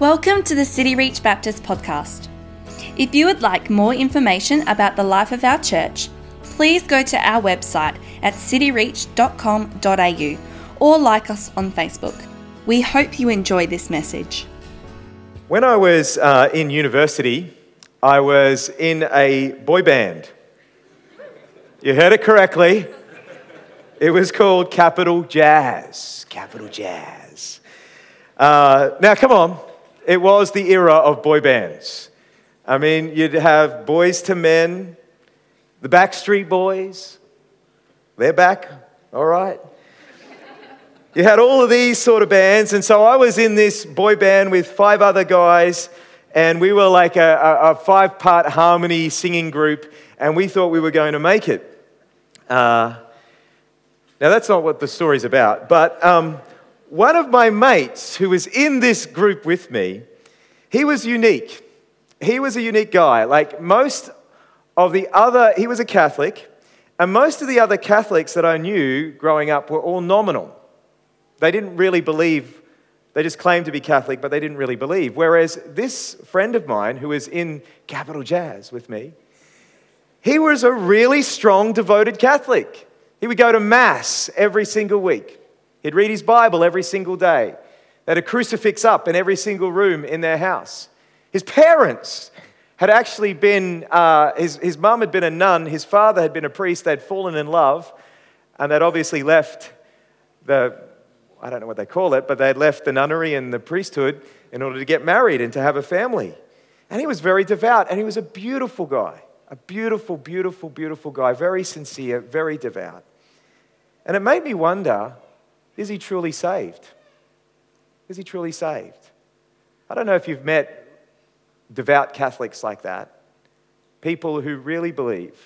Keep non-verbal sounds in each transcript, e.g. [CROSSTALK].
Welcome to the City Reach Baptist podcast. If you would like more information about the life of our church, please go to our website at cityreach.com.au or like us on Facebook. We hope you enjoy this message. When I was uh, in university, I was in a boy band. You heard it correctly. It was called Capital Jazz. Capital Jazz. Uh, now, come on. It was the era of boy bands. I mean, you'd have Boyz II Men, the Backstreet Boys. They're back, all right. You had all of these sort of bands, and so I was in this boy band with five other guys, and we were like a, a, a five part harmony singing group, and we thought we were going to make it. Uh, now, that's not what the story's about, but um, one of my mates who was in this group with me, he was unique. He was a unique guy. Like most of the other, he was a Catholic, and most of the other Catholics that I knew growing up were all nominal. They didn't really believe, they just claimed to be Catholic, but they didn't really believe. Whereas this friend of mine who was in Capital Jazz with me, he was a really strong, devoted Catholic. He would go to Mass every single week. He'd read his Bible every single day. They had a crucifix up in every single room in their house. His parents had actually been, uh, his, his mum had been a nun, his father had been a priest, they'd fallen in love, and they'd obviously left the, I don't know what they call it, but they'd left the nunnery and the priesthood in order to get married and to have a family. And he was very devout, and he was a beautiful guy. A beautiful, beautiful, beautiful guy, very sincere, very devout. And it made me wonder is he truly saved? Is he truly saved? I don't know if you've met devout Catholics like that, people who really believe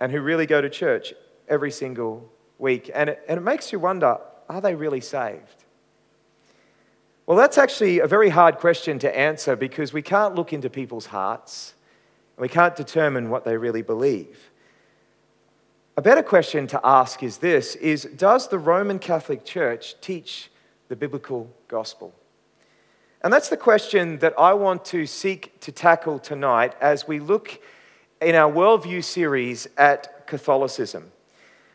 and who really go to church every single week. And it, and it makes you wonder are they really saved? Well, that's actually a very hard question to answer because we can't look into people's hearts. and We can't determine what they really believe. A better question to ask is this is does the Roman Catholic Church teach the biblical gospel? And that's the question that I want to seek to tackle tonight as we look in our worldview series at Catholicism.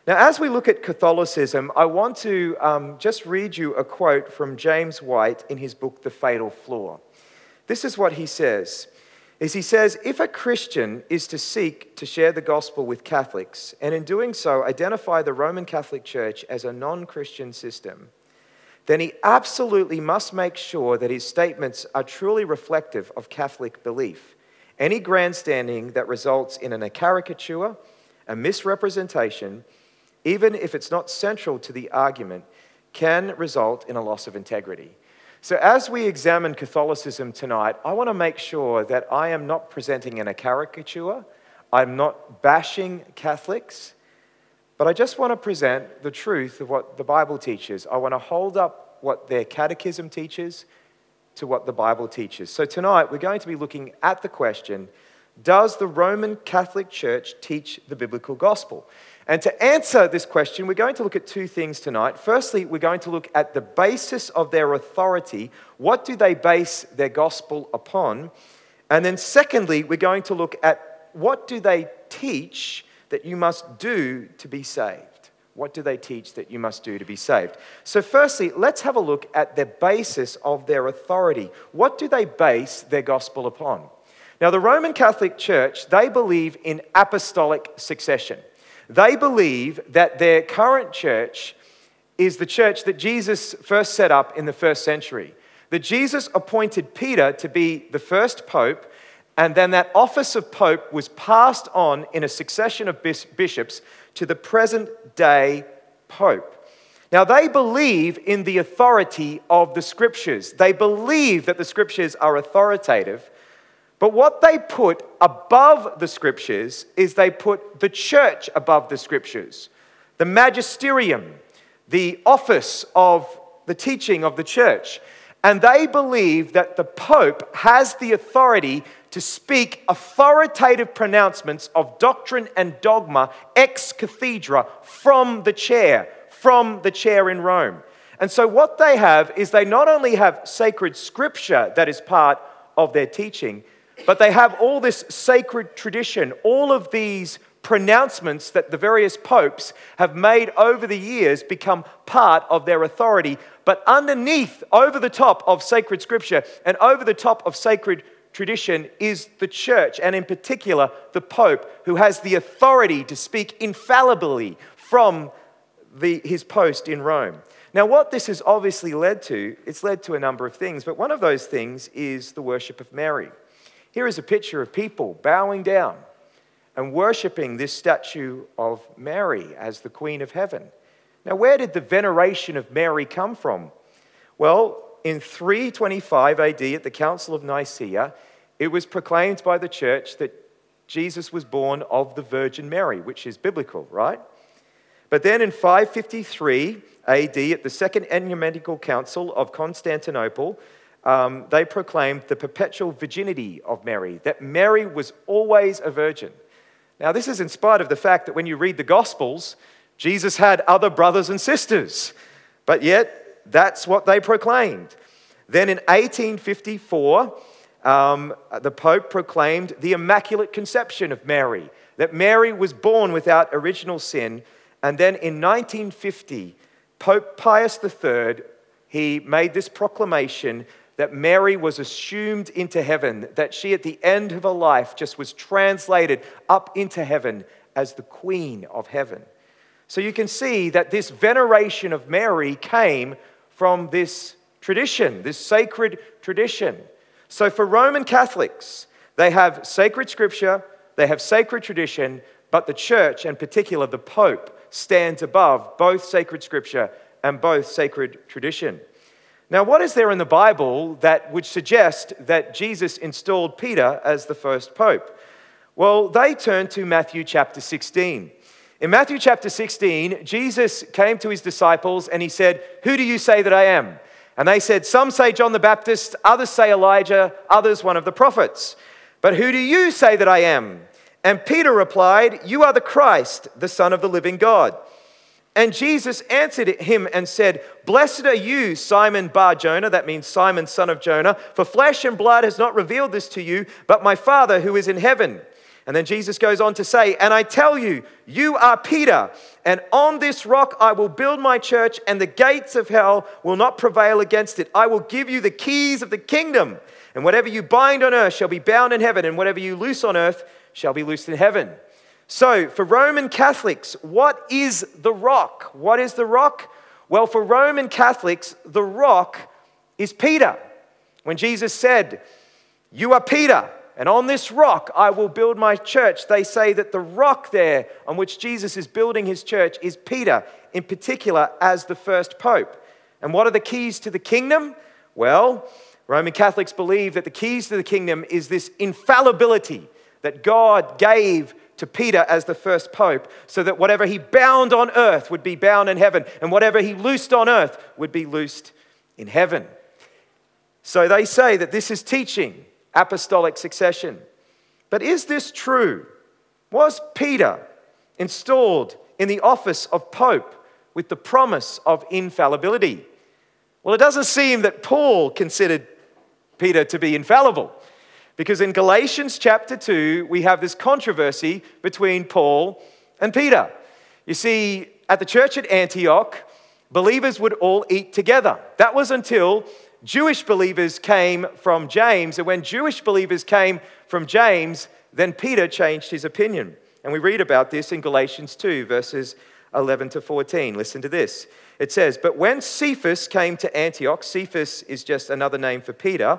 Now, as we look at Catholicism, I want to um, just read you a quote from James White in his book, The Fatal Flaw. This is what he says is he says if a Christian is to seek to share the gospel with Catholics, and in doing so identify the Roman Catholic Church as a non Christian system, then he absolutely must make sure that his statements are truly reflective of Catholic belief. Any grandstanding that results in a caricature, a misrepresentation, even if it's not central to the argument, can result in a loss of integrity. So, as we examine Catholicism tonight, I want to make sure that I am not presenting in a caricature, I'm not bashing Catholics, but I just want to present the truth of what the Bible teaches. I want to hold up what their catechism teaches to what the Bible teaches. So, tonight we're going to be looking at the question Does the Roman Catholic Church teach the biblical gospel? And to answer this question, we're going to look at two things tonight. Firstly, we're going to look at the basis of their authority. What do they base their gospel upon? And then secondly, we're going to look at what do they teach that you must do to be saved? What do they teach that you must do to be saved? So, firstly, let's have a look at the basis of their authority. What do they base their gospel upon? Now, the Roman Catholic Church, they believe in apostolic succession. They believe that their current church is the church that Jesus first set up in the first century. That Jesus appointed Peter to be the first pope, and then that office of pope was passed on in a succession of bishops to the present day pope. Now, they believe in the authority of the scriptures. They believe that the scriptures are authoritative. But what they put above the scriptures is they put the church above the scriptures, the magisterium, the office of the teaching of the church. And they believe that the Pope has the authority to speak authoritative pronouncements of doctrine and dogma ex cathedra from the chair, from the chair in Rome. And so, what they have is they not only have sacred scripture that is part of their teaching, but they have all this sacred tradition, all of these pronouncements that the various popes have made over the years become part of their authority. But underneath, over the top of sacred scripture and over the top of sacred tradition is the church, and in particular, the pope, who has the authority to speak infallibly from the, his post in Rome. Now, what this has obviously led to, it's led to a number of things, but one of those things is the worship of Mary. Here is a picture of people bowing down and worshipping this statue of Mary as the Queen of Heaven. Now, where did the veneration of Mary come from? Well, in 325 AD at the Council of Nicaea, it was proclaimed by the church that Jesus was born of the Virgin Mary, which is biblical, right? But then in 553 AD, at the Second Ecumenical Council of Constantinople, um, they proclaimed the perpetual virginity of Mary, that Mary was always a virgin. Now, this is in spite of the fact that when you read the Gospels, Jesus had other brothers and sisters, but yet that's what they proclaimed. Then in 1854, um, the Pope proclaimed the Immaculate Conception of Mary, that Mary was born without original sin. And then in 1950, Pope Pius III, he made this proclamation that Mary was assumed into heaven, that she at the end of her life just was translated up into heaven as the Queen of heaven. So you can see that this veneration of Mary came from this tradition, this sacred tradition. So for Roman Catholics, they have sacred scripture, they have sacred tradition, but the church, and particular the Pope, stands above both sacred scripture and both sacred tradition. Now, what is there in the Bible that would suggest that Jesus installed Peter as the first pope? Well, they turn to Matthew chapter 16. In Matthew chapter 16, Jesus came to his disciples and he said, Who do you say that I am? And they said, Some say John the Baptist, others say Elijah, others one of the prophets. But who do you say that I am? And Peter replied, You are the Christ, the Son of the living God. And Jesus answered him and said, Blessed are you, Simon Bar Jonah, that means Simon, son of Jonah, for flesh and blood has not revealed this to you, but my Father who is in heaven. And then Jesus goes on to say, And I tell you, you are Peter, and on this rock I will build my church, and the gates of hell will not prevail against it. I will give you the keys of the kingdom, and whatever you bind on earth shall be bound in heaven, and whatever you loose on earth shall be loosed in heaven. So, for Roman Catholics, what is the rock? What is the rock? Well, for Roman Catholics, the rock is Peter. When Jesus said, You are Peter, and on this rock I will build my church, they say that the rock there on which Jesus is building his church is Peter, in particular, as the first pope. And what are the keys to the kingdom? Well, Roman Catholics believe that the keys to the kingdom is this infallibility that God gave to Peter as the first pope, so that whatever he bound on earth would be bound in heaven, and whatever he loosed on earth would be loosed in heaven. So they say that this is teaching apostolic succession. But is this true? Was Peter installed in the office of pope with the promise of infallibility? Well, it doesn't seem that Paul considered Peter to be infallible. Because in Galatians chapter 2, we have this controversy between Paul and Peter. You see, at the church at Antioch, believers would all eat together. That was until Jewish believers came from James. And when Jewish believers came from James, then Peter changed his opinion. And we read about this in Galatians 2, verses 11 to 14. Listen to this. It says, But when Cephas came to Antioch, Cephas is just another name for Peter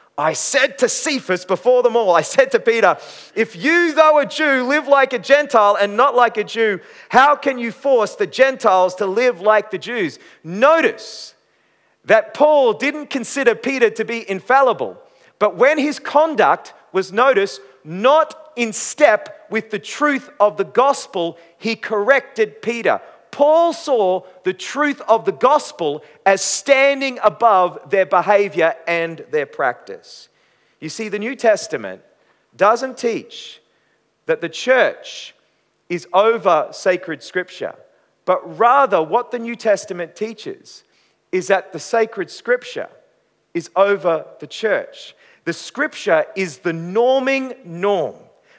I said to Cephas before them all, I said to Peter, if you, though a Jew, live like a Gentile and not like a Jew, how can you force the Gentiles to live like the Jews? Notice that Paul didn't consider Peter to be infallible, but when his conduct was noticed not in step with the truth of the gospel, he corrected Peter. Paul saw the truth of the gospel as standing above their behavior and their practice. You see, the New Testament doesn't teach that the church is over sacred scripture, but rather what the New Testament teaches is that the sacred scripture is over the church. The scripture is the norming norm.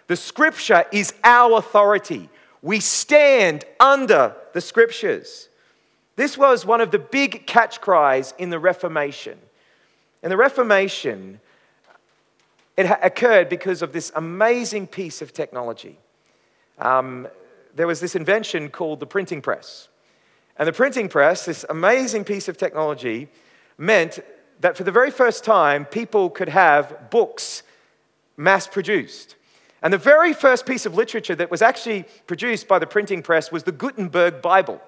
The scripture is our authority. We stand under the scriptures. This was one of the big catch cries in the Reformation. In the Reformation, it occurred because of this amazing piece of technology. Um, there was this invention called the printing press. And the printing press, this amazing piece of technology, meant that for the very first time, people could have books mass produced. And the very first piece of literature that was actually produced by the printing press was the Gutenberg Bible.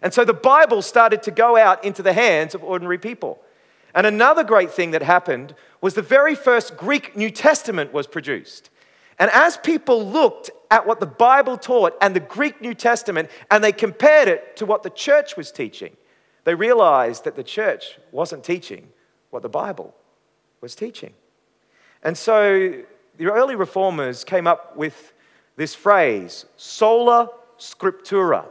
And so the Bible started to go out into the hands of ordinary people. And another great thing that happened was the very first Greek New Testament was produced. And as people looked at what the Bible taught and the Greek New Testament, and they compared it to what the church was teaching, they realized that the church wasn't teaching what the Bible was teaching. And so the early reformers came up with this phrase, sola scriptura.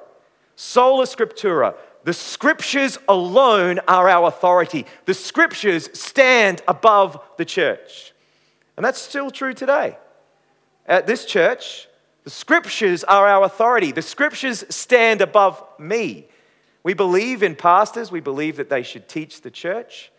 Sola scriptura. The scriptures alone are our authority. The scriptures stand above the church. And that's still true today. At this church, the scriptures are our authority. The scriptures stand above me. We believe in pastors, we believe that they should teach the church,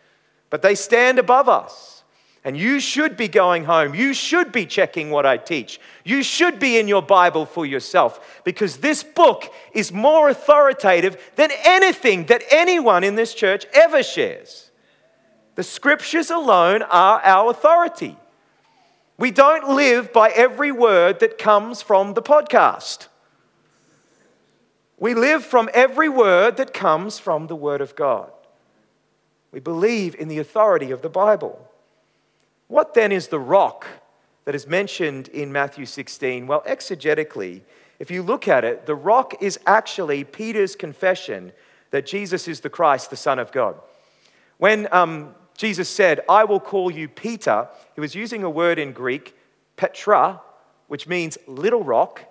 but they stand above us. And you should be going home. You should be checking what I teach. You should be in your Bible for yourself because this book is more authoritative than anything that anyone in this church ever shares. The scriptures alone are our authority. We don't live by every word that comes from the podcast. We live from every word that comes from the Word of God. We believe in the authority of the Bible. What then is the rock that is mentioned in Matthew 16? Well, exegetically, if you look at it, the rock is actually Peter's confession that Jesus is the Christ, the Son of God. When um, Jesus said, I will call you Peter, he was using a word in Greek, Petra, which means little rock.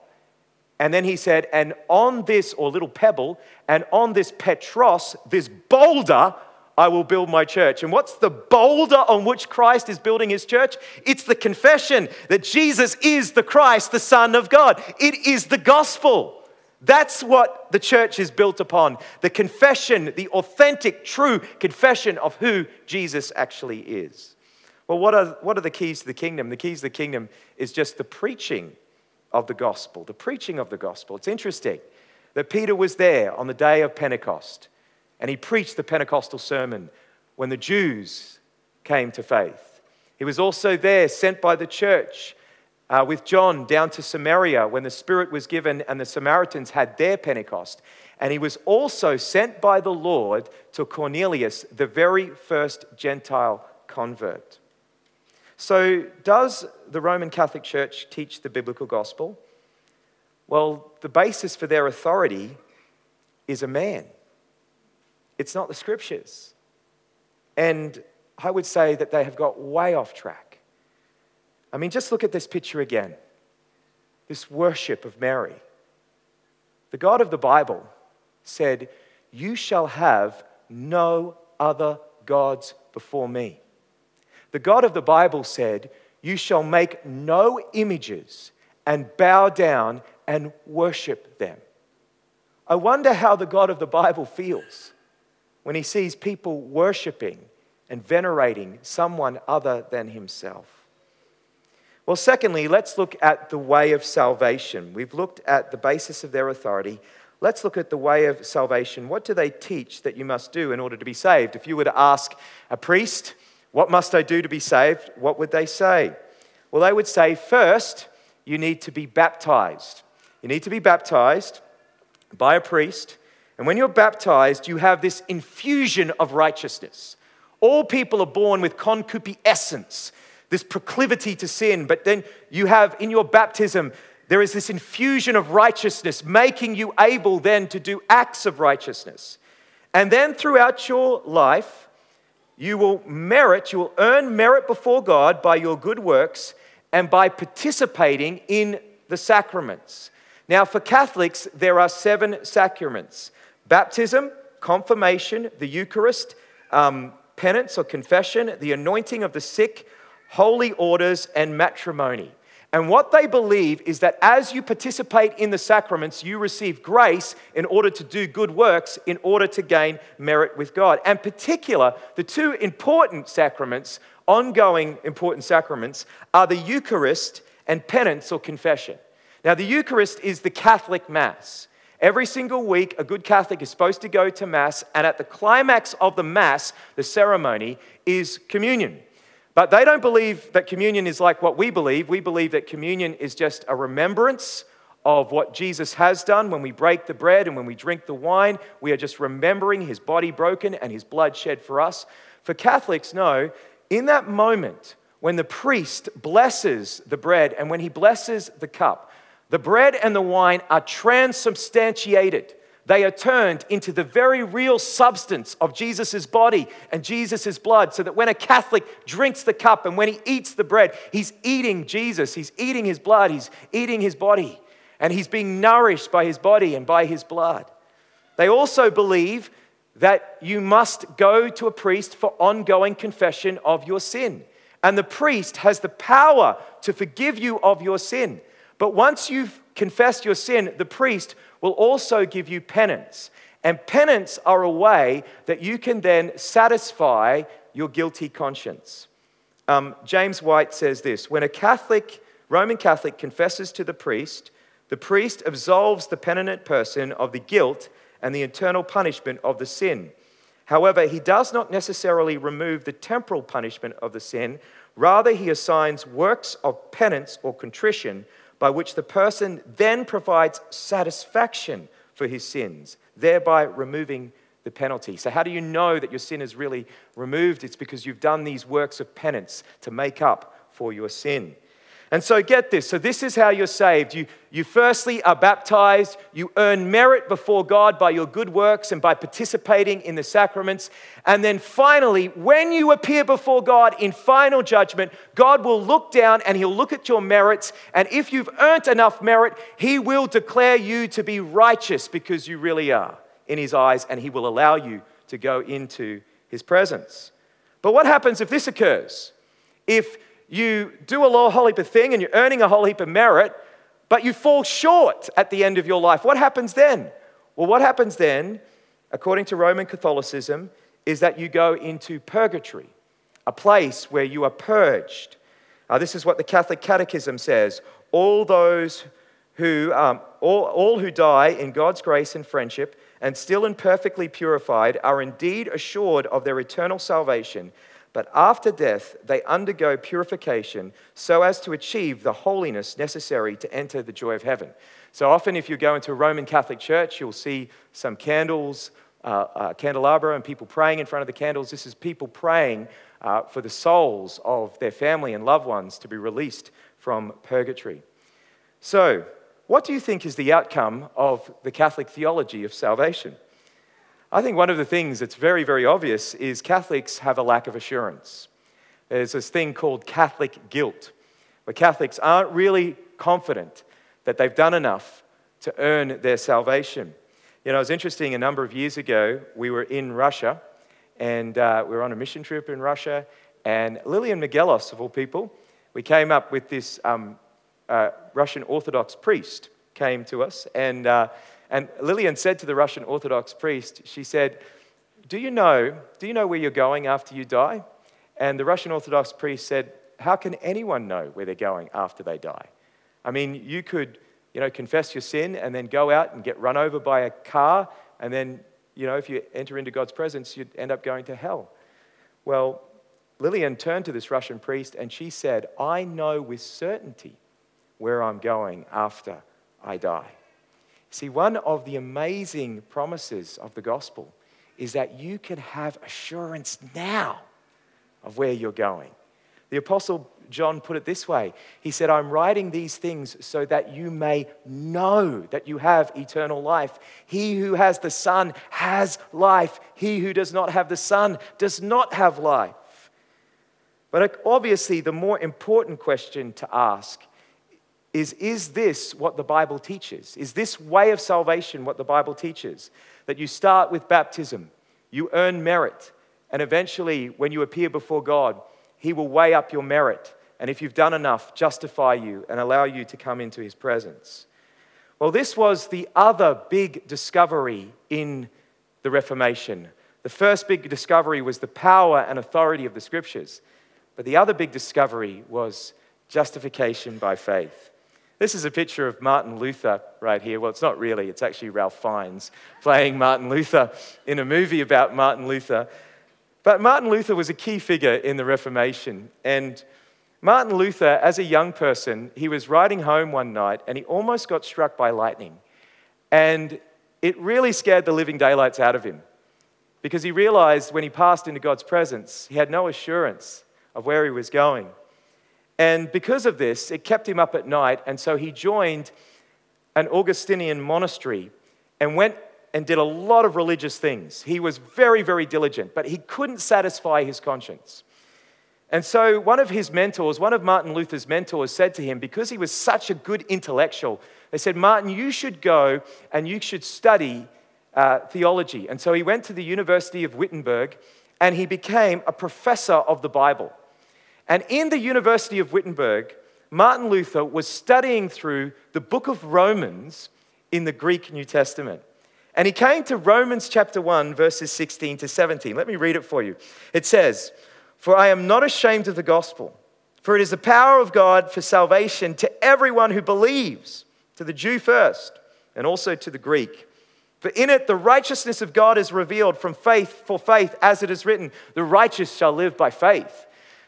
And then he said, and on this, or little pebble, and on this Petros, this boulder, I will build my church. And what's the boulder on which Christ is building his church? It's the confession that Jesus is the Christ, the Son of God. It is the gospel. That's what the church is built upon the confession, the authentic, true confession of who Jesus actually is. Well, what are, what are the keys to the kingdom? The keys to the kingdom is just the preaching of the gospel, the preaching of the gospel. It's interesting that Peter was there on the day of Pentecost. And he preached the Pentecostal sermon when the Jews came to faith. He was also there, sent by the church uh, with John down to Samaria when the Spirit was given and the Samaritans had their Pentecost. And he was also sent by the Lord to Cornelius, the very first Gentile convert. So, does the Roman Catholic Church teach the biblical gospel? Well, the basis for their authority is a man. It's not the scriptures. And I would say that they have got way off track. I mean, just look at this picture again this worship of Mary. The God of the Bible said, You shall have no other gods before me. The God of the Bible said, You shall make no images and bow down and worship them. I wonder how the God of the Bible feels when he sees people worshiping and venerating someone other than himself. Well, secondly, let's look at the way of salvation. We've looked at the basis of their authority. Let's look at the way of salvation. What do they teach that you must do in order to be saved? If you were to ask a priest, What must I do to be saved? what would they say? Well, they would say, First, you need to be baptized. You need to be baptized by a priest And when you're baptized, you have this infusion of righteousness. All people are born with concupiscence, this proclivity to sin, but then you have in your baptism, there is this infusion of righteousness, making you able then to do acts of righteousness. And then throughout your life, you will merit, you will earn merit before God by your good works and by participating in the sacraments. Now, for Catholics, there are seven sacraments baptism, confirmation, the Eucharist, um, penance or confession, the anointing of the sick, holy orders, and matrimony. And what they believe is that as you participate in the sacraments, you receive grace in order to do good works, in order to gain merit with God. And particular, the two important sacraments, ongoing important sacraments, are the Eucharist and penance or confession. Now, the Eucharist is the Catholic Mass. Every single week, a good Catholic is supposed to go to Mass, and at the climax of the Mass, the ceremony is communion. But they don't believe that communion is like what we believe. We believe that communion is just a remembrance of what Jesus has done when we break the bread and when we drink the wine. We are just remembering his body broken and his blood shed for us. For Catholics, no, in that moment when the priest blesses the bread and when he blesses the cup, the bread and the wine are transubstantiated. They are turned into the very real substance of Jesus' body and Jesus' blood, so that when a Catholic drinks the cup and when he eats the bread, he's eating Jesus, he's eating his blood, he's eating his body, and he's being nourished by his body and by his blood. They also believe that you must go to a priest for ongoing confession of your sin. And the priest has the power to forgive you of your sin. But once you've confessed your sin, the priest will also give you penance. And penance are a way that you can then satisfy your guilty conscience. Um, James White says this When a Catholic, Roman Catholic, confesses to the priest, the priest absolves the penitent person of the guilt and the eternal punishment of the sin. However, he does not necessarily remove the temporal punishment of the sin, rather, he assigns works of penance or contrition by which the person then provides satisfaction for his sins, thereby removing the penalty. So, how do you know that your sin is really removed? It's because you've done these works of penance to make up for your sin. And so, get this. So, this is how you're saved. You, you firstly are baptized. You earn merit before God by your good works and by participating in the sacraments. And then, finally, when you appear before God in final judgment, God will look down and He'll look at your merits. And if you've earned enough merit, He will declare you to be righteous because you really are in His eyes, and He will allow you to go into His presence. But what happens if this occurs? If you do a whole heap of thing and you're earning a whole heap of merit, but you fall short at the end of your life. What happens then? Well, what happens then, according to Roman Catholicism, is that you go into purgatory, a place where you are purged. Uh, this is what the Catholic Catechism says. All those who, um, all, all who die in God's grace and friendship and still imperfectly purified are indeed assured of their eternal salvation but after death, they undergo purification so as to achieve the holiness necessary to enter the joy of heaven. So often, if you go into a Roman Catholic church, you'll see some candles, uh, uh, candelabra, and people praying in front of the candles. This is people praying uh, for the souls of their family and loved ones to be released from purgatory. So, what do you think is the outcome of the Catholic theology of salvation? I think one of the things that's very, very obvious is Catholics have a lack of assurance. There's this thing called Catholic guilt, where Catholics aren't really confident that they've done enough to earn their salvation. You know, it was interesting, a number of years ago, we were in Russia, and uh, we were on a mission trip in Russia, and Lillian Migelos, of all people, we came up with this um, uh, Russian Orthodox priest, came to us, and uh, and Lillian said to the Russian Orthodox priest, she said, Do you know, do you know where you're going after you die? And the Russian Orthodox priest said, How can anyone know where they're going after they die? I mean, you could, you know, confess your sin and then go out and get run over by a car, and then, you know, if you enter into God's presence, you'd end up going to hell. Well, Lillian turned to this Russian priest and she said, I know with certainty where I'm going after I die. See, one of the amazing promises of the gospel is that you can have assurance now of where you're going. The Apostle John put it this way He said, I'm writing these things so that you may know that you have eternal life. He who has the Son has life. He who does not have the Son does not have life. But obviously, the more important question to ask is Is this what the Bible teaches? Is this way of salvation what the Bible teaches? That you start with baptism, you earn merit, and eventually, when you appear before God, He will weigh up your merit and if you've done enough, justify you and allow you to come into his presence. Well, this was the other big discovery in the Reformation. The first big discovery was the power and authority of the scriptures, but the other big discovery was justification by faith. This is a picture of Martin Luther right here. Well, it's not really, it's actually Ralph Fiennes playing Martin Luther in a movie about Martin Luther. But Martin Luther was a key figure in the Reformation, and Martin Luther, as a young person, he was riding home one night and he almost got struck by lightning. And it really scared the living daylights out of him because he realized when he passed into God's presence, he had no assurance of where he was going. And because of this, it kept him up at night. And so he joined an Augustinian monastery and went and did a lot of religious things. He was very, very diligent, but he couldn't satisfy his conscience. And so, one of his mentors, one of Martin Luther's mentors, said to him, because he was such a good intellectual, they said, Martin, you should go and you should study uh, theology. And so, he went to the University of Wittenberg and he became a professor of the Bible. And in the University of Wittenberg, Martin Luther was studying through the book of Romans in the Greek New Testament. And he came to Romans chapter 1, verses 16 to 17. Let me read it for you. It says, for I am not ashamed of the gospel, for it is the power of God for salvation to everyone who believes, to the Jew first, and also to the Greek. For in it the righteousness of God is revealed from faith for faith, as it is written, the righteous shall live by faith.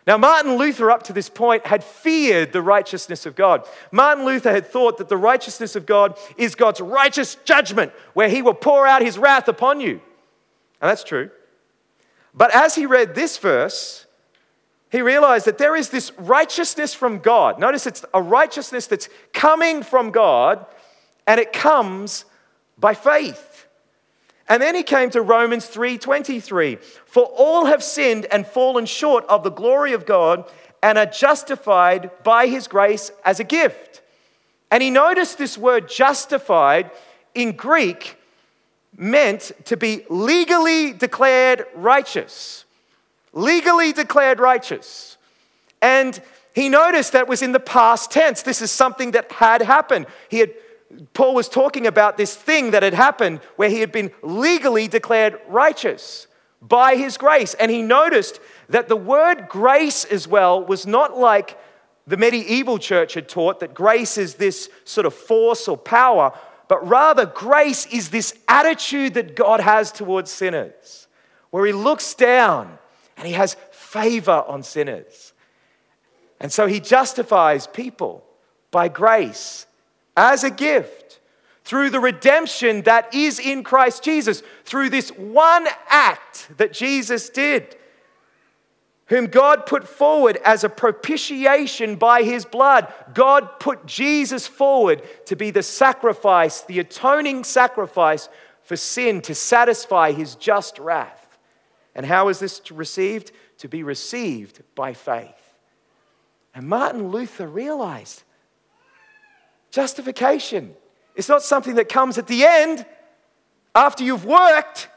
Now, Martin Luther, up to this point, had feared the righteousness of God. Martin Luther had thought that the righteousness of God is God's righteous judgment, where he will pour out his wrath upon you. And that's true. But as he read this verse, he realized that there is this righteousness from God. Notice it's a righteousness that's coming from God, and it comes by faith. And then he came to Romans 3:23. For all have sinned and fallen short of the glory of God and are justified by his grace as a gift. And he noticed this word justified in Greek meant to be legally declared righteous. Legally declared righteous. And he noticed that was in the past tense. This is something that had happened. He had Paul was talking about this thing that had happened where he had been legally declared righteous by his grace. And he noticed that the word grace as well was not like the medieval church had taught that grace is this sort of force or power, but rather grace is this attitude that God has towards sinners, where He looks down and He has favor on sinners. And so He justifies people by grace as a gift through the redemption that is in Christ Jesus, through this one act that Jesus did whom God put forward as a propitiation by his blood. God put Jesus forward to be the sacrifice, the atoning sacrifice for sin to satisfy his just wrath. And how is this received? To be received by faith. And Martin Luther realized justification is not something that comes at the end after you've worked.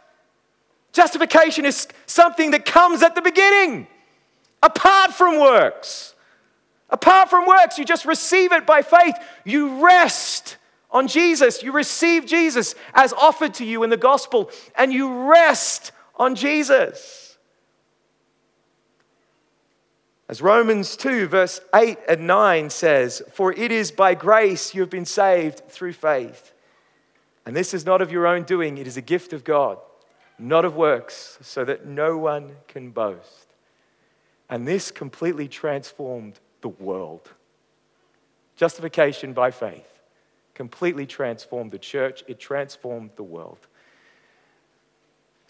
Justification is something that comes at the beginning apart from works. Apart from works, you just receive it by faith. You rest on Jesus. You receive Jesus as offered to you in the gospel, and you rest on Jesus. As Romans 2, verse 8 and 9 says, For it is by grace you have been saved through faith. And this is not of your own doing, it is a gift of God, not of works, so that no one can boast. And this completely transformed the world. Justification by faith completely transformed the church, it transformed the world.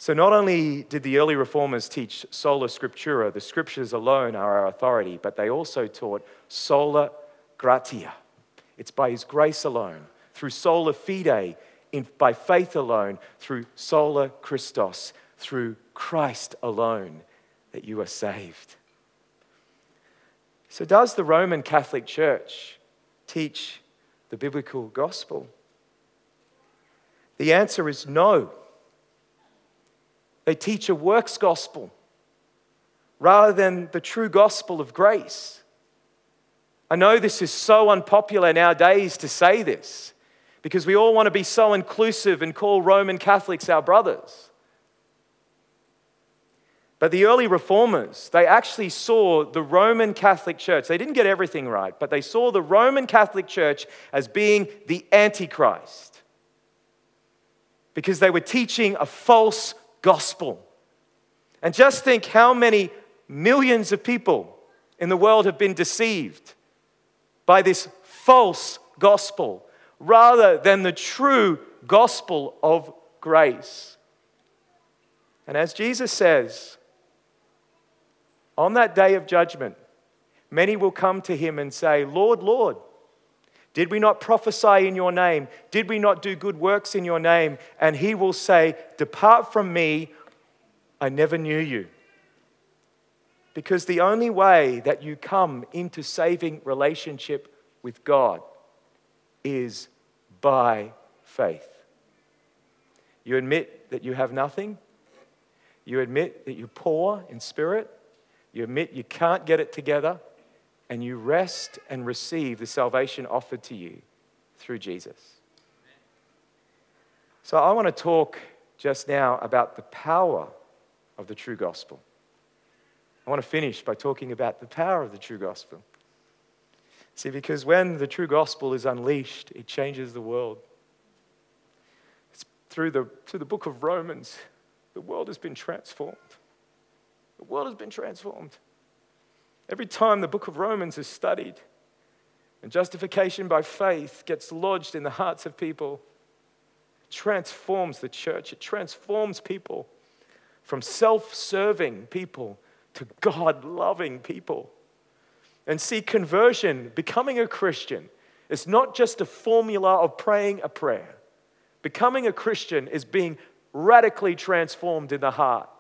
So, not only did the early reformers teach sola scriptura, the scriptures alone are our authority, but they also taught sola gratia. It's by his grace alone, through sola fide, in, by faith alone, through sola Christos, through Christ alone, that you are saved. So, does the Roman Catholic Church teach the biblical gospel? The answer is no. They teach a works gospel rather than the true gospel of grace. I know this is so unpopular nowadays to say this because we all want to be so inclusive and call Roman Catholics our brothers. But the early reformers, they actually saw the Roman Catholic Church, they didn't get everything right, but they saw the Roman Catholic Church as being the Antichrist because they were teaching a false gospel. And just think how many millions of people in the world have been deceived by this false gospel rather than the true gospel of grace. And as Jesus says, on that day of judgment, many will come to him and say, Lord, Lord, did we not prophesy in your name? Did we not do good works in your name? And he will say, Depart from me, I never knew you. Because the only way that you come into saving relationship with God is by faith. You admit that you have nothing. You admit that you're poor in spirit. You admit you can't get it together. And you rest and receive the salvation offered to you through Jesus. So I want to talk just now about the power of the true gospel. I want to finish by talking about the power of the true gospel. See, because when the true gospel is unleashed, it changes the world. It's through the, through the book of Romans, the world has been transformed. The world has been transformed. Every time the book of Romans is studied and justification by faith gets lodged in the hearts of people, transforms the church, it transforms people from self serving people to God loving people. And see, conversion, becoming a Christian, is not just a formula of praying a prayer. Becoming a Christian is being radically transformed in the heart.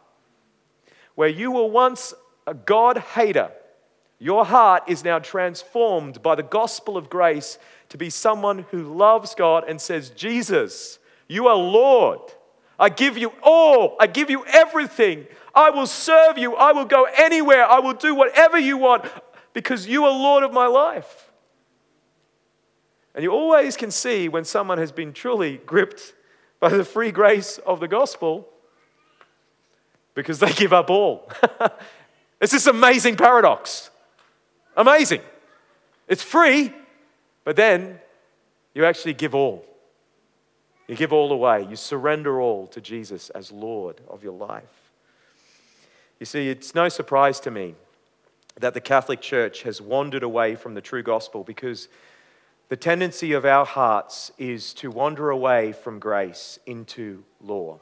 Where you were once a God hater, your heart is now transformed by the gospel of grace to be someone who loves God and says, Jesus, you are Lord. I give you all. I give you everything. I will serve you. I will go anywhere. I will do whatever you want because you are Lord of my life. And you always can see when someone has been truly gripped by the free grace of the gospel because they give up all. [LAUGHS] it's this amazing paradox. Amazing. It's free, but then you actually give all. You give all away. You surrender all to Jesus as Lord of your life. You see, it's no surprise to me that the Catholic Church has wandered away from the true gospel because the tendency of our hearts is to wander away from grace into law.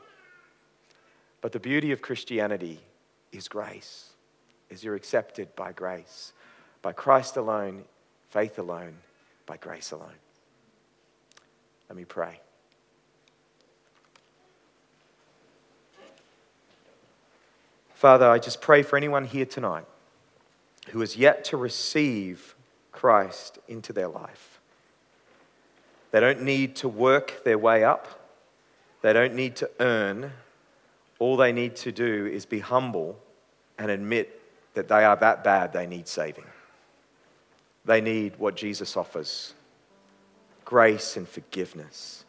But the beauty of Christianity is grace, is you're accepted by grace, by Christ alone, faith alone, by grace alone. Let me pray. Father, I just pray for anyone here tonight who has yet to receive Christ into their life. They don't need to work their way up, they don't need to earn. All they need to do is be humble and admit that they are that bad they need saving. They need what Jesus offers grace and forgiveness.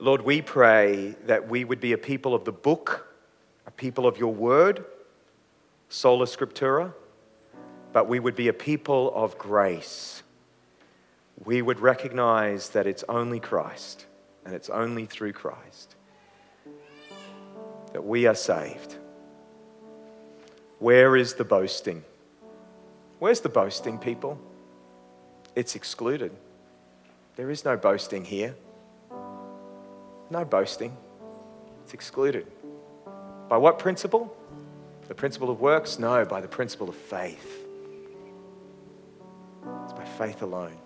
Lord, we pray that we would be a people of the book, a people of your word, sola scriptura, but we would be a people of grace. We would recognize that it's only Christ and it's only through Christ that we are saved. Where is the boasting? Where's the boasting, people? It's excluded. There is no boasting here. No boasting. It's excluded. By what principle? The principle of works? No, by the principle of faith. It's by faith alone.